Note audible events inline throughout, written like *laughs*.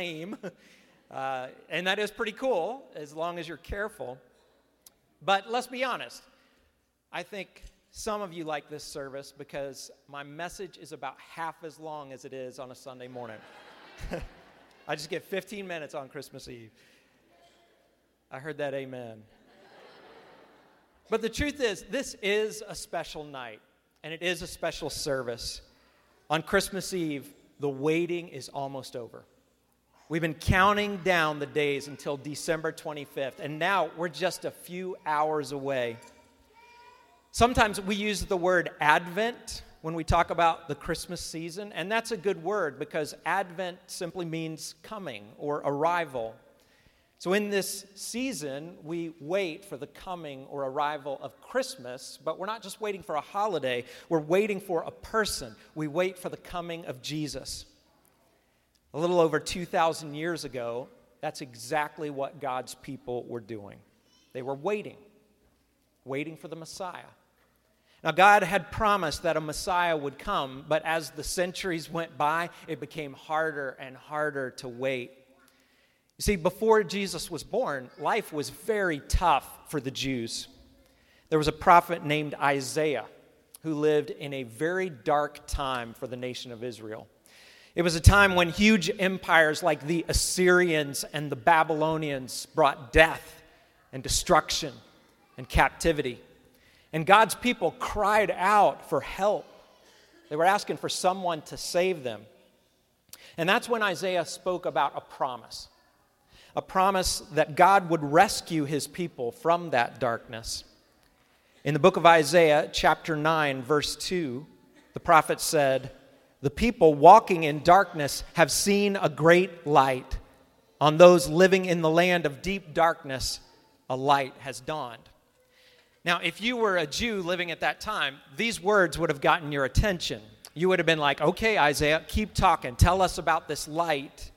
*laughs* Uh, and that is pretty cool as long as you're careful. But let's be honest. I think some of you like this service because my message is about half as long as it is on a Sunday morning. *laughs* I just get 15 minutes on Christmas Eve. I heard that amen. but the truth is, this is a special night, and it is a special service. On Christmas Eve, the waiting is almost over. We've been counting down the days until December 25th, and now we're just a few hours away. Sometimes we use the word Advent when we talk about the Christmas season, and that's a good word because Advent simply means coming or arrival. So, in this season, we wait for the coming or arrival of Christmas, but we're not just waiting for a holiday, we're waiting for a person. We wait for the coming of Jesus. A little over 2,000 years ago, that's exactly what God's people were doing. They were waiting, waiting for the Messiah. Now, God had promised that a Messiah would come, but as the centuries went by, it became harder and harder to wait. You see, before Jesus was born, life was very tough for the Jews. There was a prophet named Isaiah who lived in a very dark time for the nation of Israel. It was a time when huge empires like the Assyrians and the Babylonians brought death and destruction and captivity. And God's people cried out for help. They were asking for someone to save them. And that's when Isaiah spoke about a promise a promise that God would rescue his people from that darkness. In the book of Isaiah, chapter 9, verse 2, the prophet said, the people walking in darkness have seen a great light. On those living in the land of deep darkness, a light has dawned. Now, if you were a Jew living at that time, these words would have gotten your attention. You would have been like, okay, Isaiah, keep talking. Tell us about this light.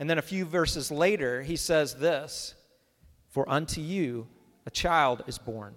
And then a few verses later, he says this For unto you a child is born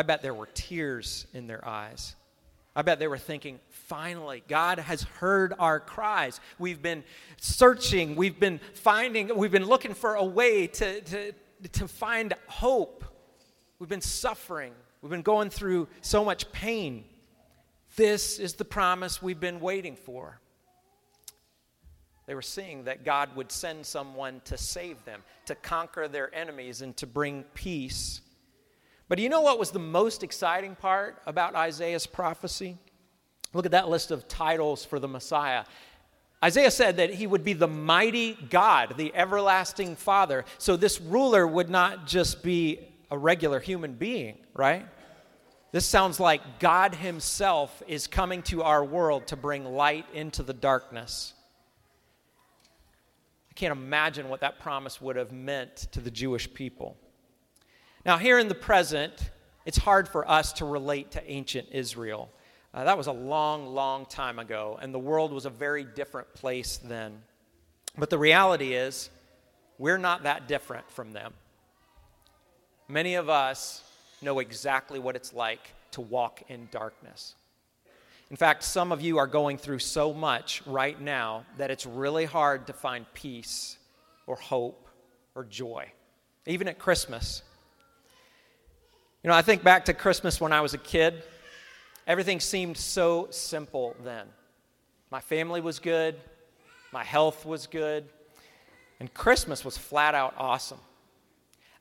I bet there were tears in their eyes. I bet they were thinking, finally, God has heard our cries. We've been searching, we've been finding, we've been looking for a way to, to, to find hope. We've been suffering, we've been going through so much pain. This is the promise we've been waiting for. They were seeing that God would send someone to save them, to conquer their enemies, and to bring peace but do you know what was the most exciting part about Isaiah's prophecy? Look at that list of titles for the Messiah. Isaiah said that he would be the mighty God, the everlasting Father. So this ruler would not just be a regular human being, right? This sounds like God Himself is coming to our world to bring light into the darkness. I can't imagine what that promise would have meant to the Jewish people. Now, here in the present, it's hard for us to relate to ancient Israel. Uh, that was a long, long time ago, and the world was a very different place then. But the reality is, we're not that different from them. Many of us know exactly what it's like to walk in darkness. In fact, some of you are going through so much right now that it's really hard to find peace or hope or joy, even at Christmas. You know, I think back to Christmas when I was a kid. Everything seemed so simple then. My family was good, my health was good, and Christmas was flat out awesome.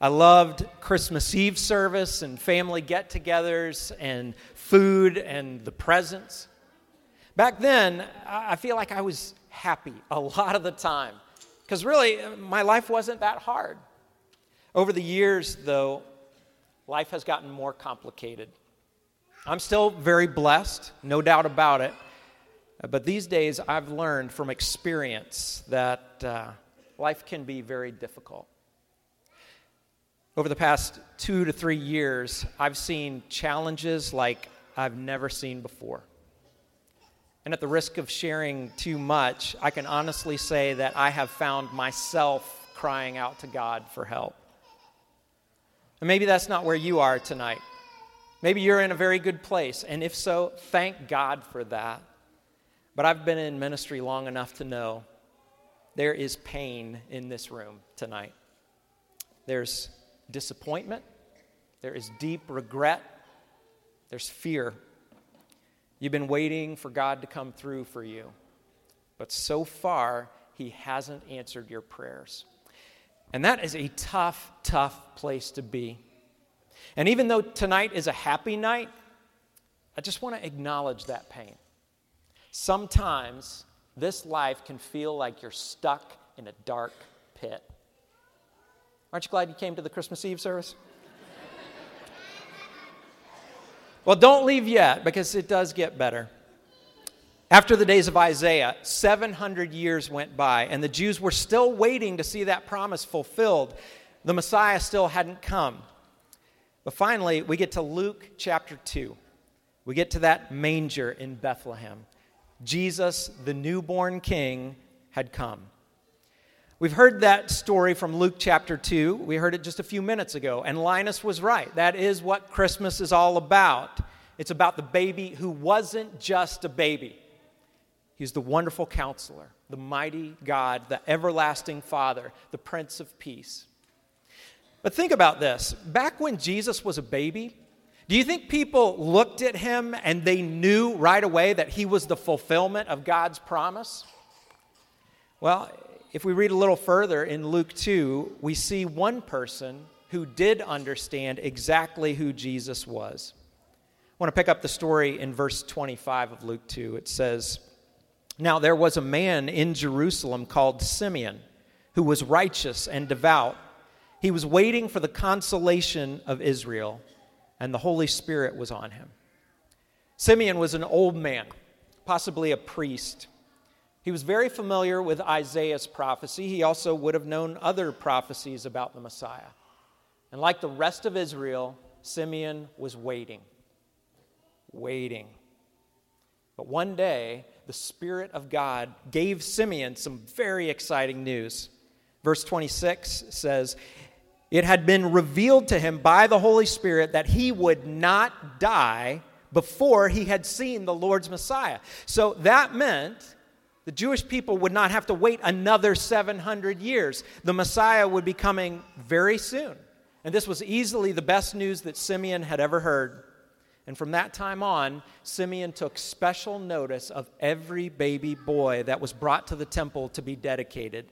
I loved Christmas Eve service and family get togethers and food and the presents. Back then, I feel like I was happy a *laughs* lot of the time because really my life wasn't that hard. Over the years, though, life has gotten more complicated. I'm still very blessed, no doubt about it. But these days, I've learned from experience that uh, life can be very difficult. Over the past two to three years, I've seen challenges like I've never seen before. And at the risk of sharing too much, I can honestly say that I have found myself crying out to God for help. And maybe that's not where you are tonight. Maybe you're in a very good place. And if so, thank God for that. But I've been in ministry long enough to know there is pain in this room tonight. There's disappointment, there is deep regret, there's fear. You've been waiting for God to come through for you, but so far, He hasn't answered your prayers. And that is a tough, tough place to be. And even though tonight is a happy night, I just want to acknowledge that pain. Sometimes this life can feel like you're stuck in a dark pit. Aren't you glad you came to the Christmas Eve service? *laughs* well, don't leave yet because it does get better. After the days of Isaiah, 700 years went by, and the Jews were still waiting to see that promise fulfilled. The Messiah still hadn't come. But finally, we get to Luke chapter 2. We get to that manger in Bethlehem. Jesus, the newborn king, had come. We've heard that story from Luke chapter 2. We heard it just a few minutes ago, and Linus was right. That is what Christmas is all about. It's about the baby who wasn't just a baby, he's the wonderful counselor, the mighty God, the everlasting Father, the Prince of Peace. But think about this back when Jesus was a baby, do you think people looked at him and they knew right away that he was the fulfillment of God's promise? Well, if we read a little further in Luke 2, we see one person who did understand exactly who Jesus was. I want to pick up the story in verse 25 of Luke 2. It says, Now there was a man in Jerusalem called Simeon who was righteous and devout. He was waiting for the consolation of Israel and the Holy Spirit was on him. Simeon was an old man, possibly a priest. He was very familiar with Isaiah's prophecy. He also would have known other prophecies about the Messiah. And like the rest of Israel, Simeon was waiting. Waiting. But one day, the Spirit of God gave Simeon some very exciting news. Verse 26 says, it had been revealed to him by the Holy Spirit that he would not die before he had seen the Lord's Messiah. So that meant the Jewish people would not have to wait another 700 years. The Messiah would be coming very soon. And this was easily the best news that Simeon had ever heard. And from that time on, Simeon took special notice of every baby boy that was brought to the temple to be dedicated.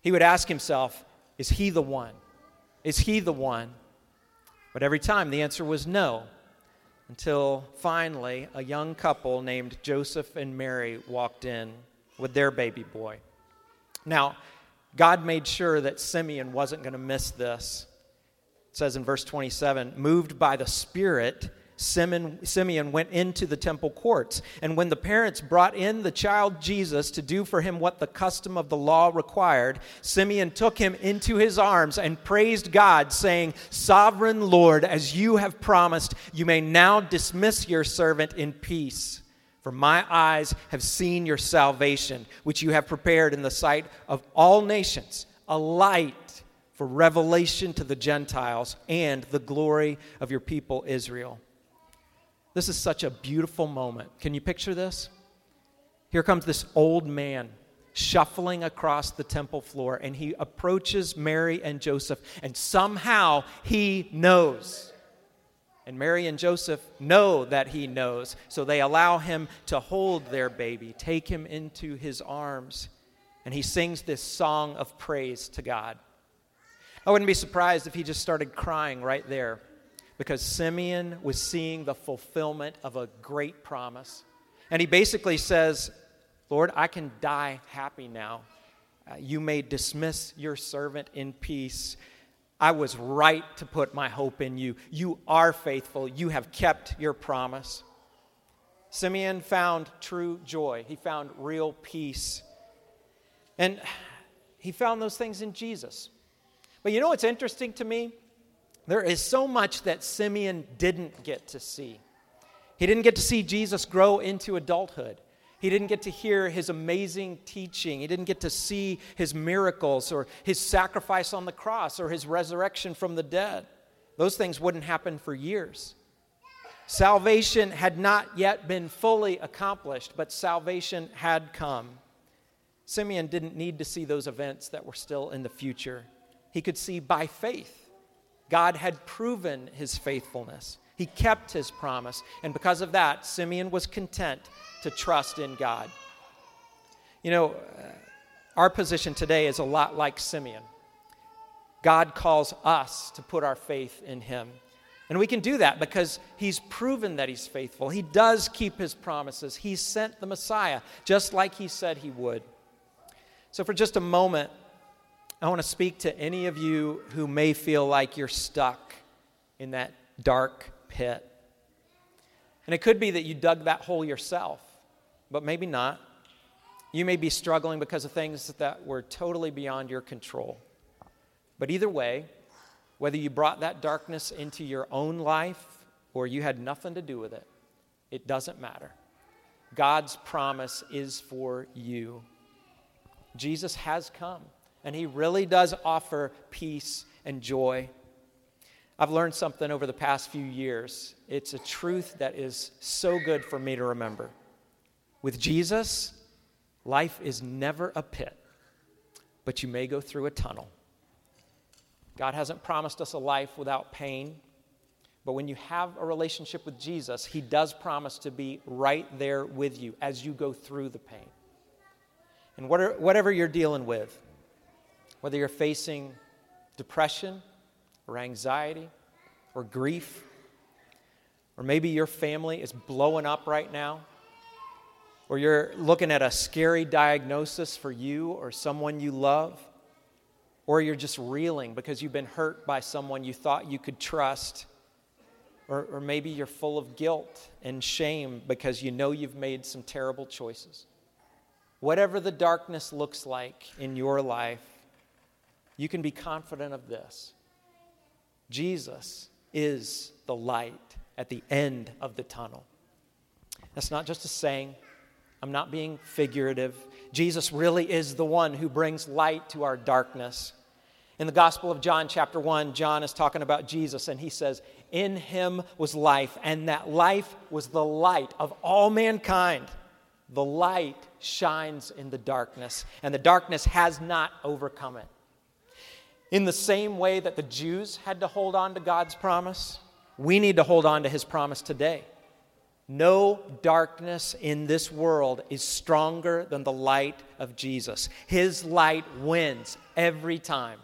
He would ask himself, Is he the one? Is he the one? But every time the answer was no, until finally a young couple named Joseph and Mary walked in with their baby boy. Now, God made sure that Simeon wasn't going to miss this. It says in verse 27 moved by the Spirit, Simeon went into the temple courts. And when the parents brought in the child Jesus to do for him what the custom of the law required, Simeon took him into his arms and praised God, saying, Sovereign Lord, as you have promised, you may now dismiss your servant in peace. For my eyes have seen your salvation, which you have prepared in the sight of all nations, a light for revelation to the Gentiles and the glory of your people Israel. This is such a beautiful moment. Can you picture this? Here comes this old man shuffling across the temple floor, and he approaches Mary and Joseph, and somehow he knows. And Mary and Joseph know that he knows, so they allow him to hold their baby, take him into his arms, and he sings this song of praise to God. I wouldn't be surprised if he just started crying right there because Simeon was seeing the fulfillment of a great promise. And he basically says, Lord, I can die happy now. Uh, you may dismiss your servant in peace. I was right to put my hope in you. You are faithful. You have kept your promise. Simeon found true joy, he found real peace. And he found those things in Jesus. But you know what's interesting to me? There is so much that Simeon didn't get to see. He didn't get to see Jesus grow into adulthood. He didn't get to hear his amazing teaching. He didn't get to see his miracles or his sacrifice on the cross or his resurrection from the dead. Those things wouldn't happen for years. Salvation had not yet been fully accomplished, but salvation had come. Simeon didn't need to see those events that were still in the future. He could see by faith. God had proven his faithfulness. He kept his promise. And because of that, Simeon was content to trust in God. You know, uh, our position today is a lot like Simeon. God calls us to put our faith in him. And we can do that because he's proven that he's faithful. He does keep his promises. He sent the Messiah just like he said he would. So, for just a moment, I want to speak to any of you who may feel like you're stuck in that dark pit. And it could be that you dug that hole yourself, but maybe not. You may be struggling because of things that were totally beyond your control. But either way, whether you brought that darkness into your own life or you had nothing to do with it, it doesn't matter. God's promise is for you. Jesus has come, and he really does offer peace and joy I've learned something over the past few years. It's a truth that is so good for me to remember. With Jesus, life is never a pit, but you may go through a tunnel. God hasn't promised us a life without pain, but when you have a relationship with Jesus, He does promise to be right there with you as you go through the pain. And whatever you're dealing with, whether you're facing depression, or anxiety or grief. Or maybe your family is blowing up right now. Or you're looking at a scary diagnosis for you or someone you love. Or you're just reeling because you've been hurt by someone you thought you could trust. Or, or maybe you're full of guilt and shame because you know you've made some terrible choices. Whatever the darkness looks like in your life, you can be confident of this Jesus is the light at the end of the tunnel. That's not just a saying. I'm not being figurative. Jesus really is the one who brings light to our darkness. In the Gospel of John, chapter 1, John is talking about Jesus, and he says, In him was life, and that life was the light of all mankind. The light shines in the darkness, and the darkness has not overcome it. In the same way that the Jews had to hold on to God's promise, we need to hold on to his promise today. No darkness in this world is stronger than the light of Jesus. His light wins every time.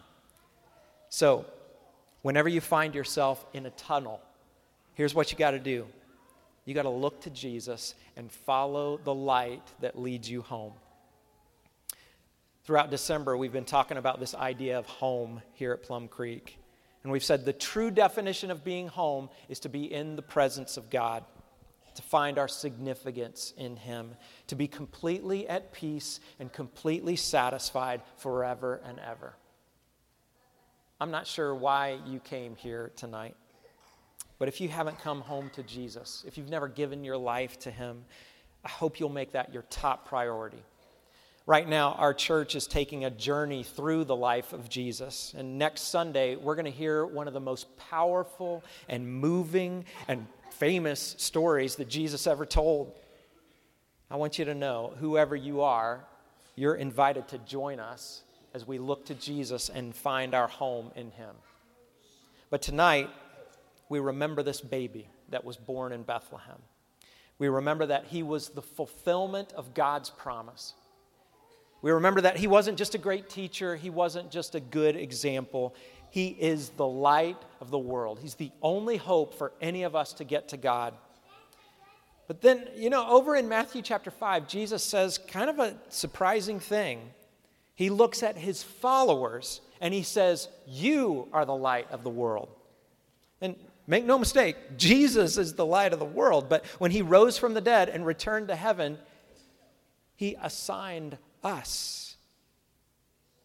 So, whenever you find yourself in a tunnel, here's what you got to do you got to look to Jesus and follow the light that leads you home. Throughout December, we've been talking about this idea of home here at Plum Creek. And we've said the true definition of being home is to be in the presence of God, to find our significance in Him, to be completely at peace and completely satisfied forever and ever. I'm not sure why you came here tonight, but if you haven't come home to Jesus, if you've never given your life to Him, I hope you'll make that your top priority. Right now, our church is taking a journey through the life of Jesus. And next Sunday, we're going to hear one of the most powerful and moving and famous stories that Jesus ever told. I want you to know, whoever you are, you're invited to join us as we look to Jesus and find our home in Him. But tonight, we remember this baby that was born in Bethlehem. We remember that he was the fulfillment of God's promise. We remember that he wasn't just a great teacher, he wasn't just a good example. He is the light of the world. He's the only hope for any of us to get to God. But then, you know, over in Matthew chapter 5, Jesus says kind of a surprising thing. He looks at his followers and he says, You are the light of the world. And make no mistake, Jesus is the light of the world. But when he rose from the dead and returned to heaven, he assigned us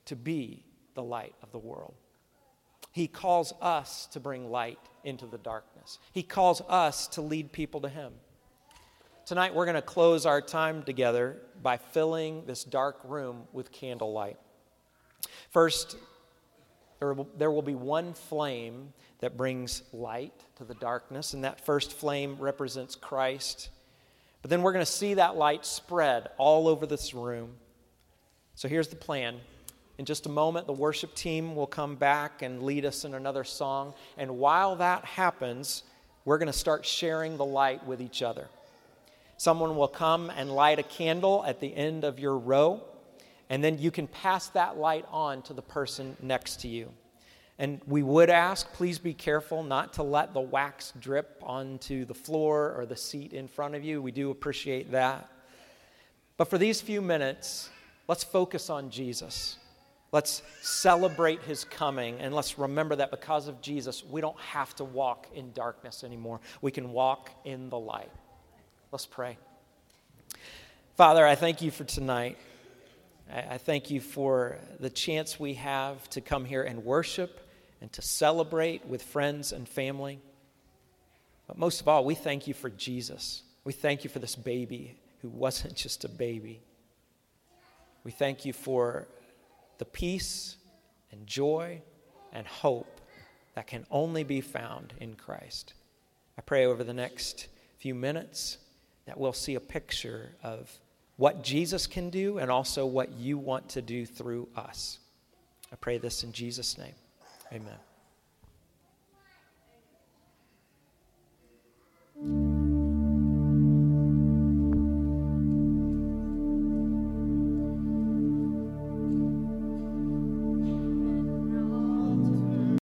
to be the light of the world. He calls us to bring light into the darkness. He calls us to lead people to Him. Tonight, we're going to close our time together by filling this dark room with candlelight. First, there will, there will be one flame that brings light to the darkness, and that first flame represents Christ. But then we're going to see that light spread all over this room. So here's the plan. In just a moment, the worship team will come back and lead us in another song. And while that happens, we're going to start sharing the light with each other. Someone will come and light a candle at the end of your row, and then you can pass that light on to the person next to you. And we would ask, please be careful not to let the wax drip onto the floor or the seat in front of you. We do appreciate that. But for these few minutes, let's focus on Jesus. Let's celebrate his coming, and let's remember that because of Jesus, we don't have to walk in darkness anymore. We can walk in the light. Let's pray. Father, I thank you for tonight. I thank you for the chance we have to come here and worship and to celebrate with friends and family. But most of all, we thank you for Jesus. We thank you for this baby who wasn't *laughs* just a baby. We thank you for the peace and joy and hope that can only be found in Christ. I pray over the next few minutes that we'll see a picture of what Jesus can do and also what you want to do through us. I pray this in Jesus' name. Amen.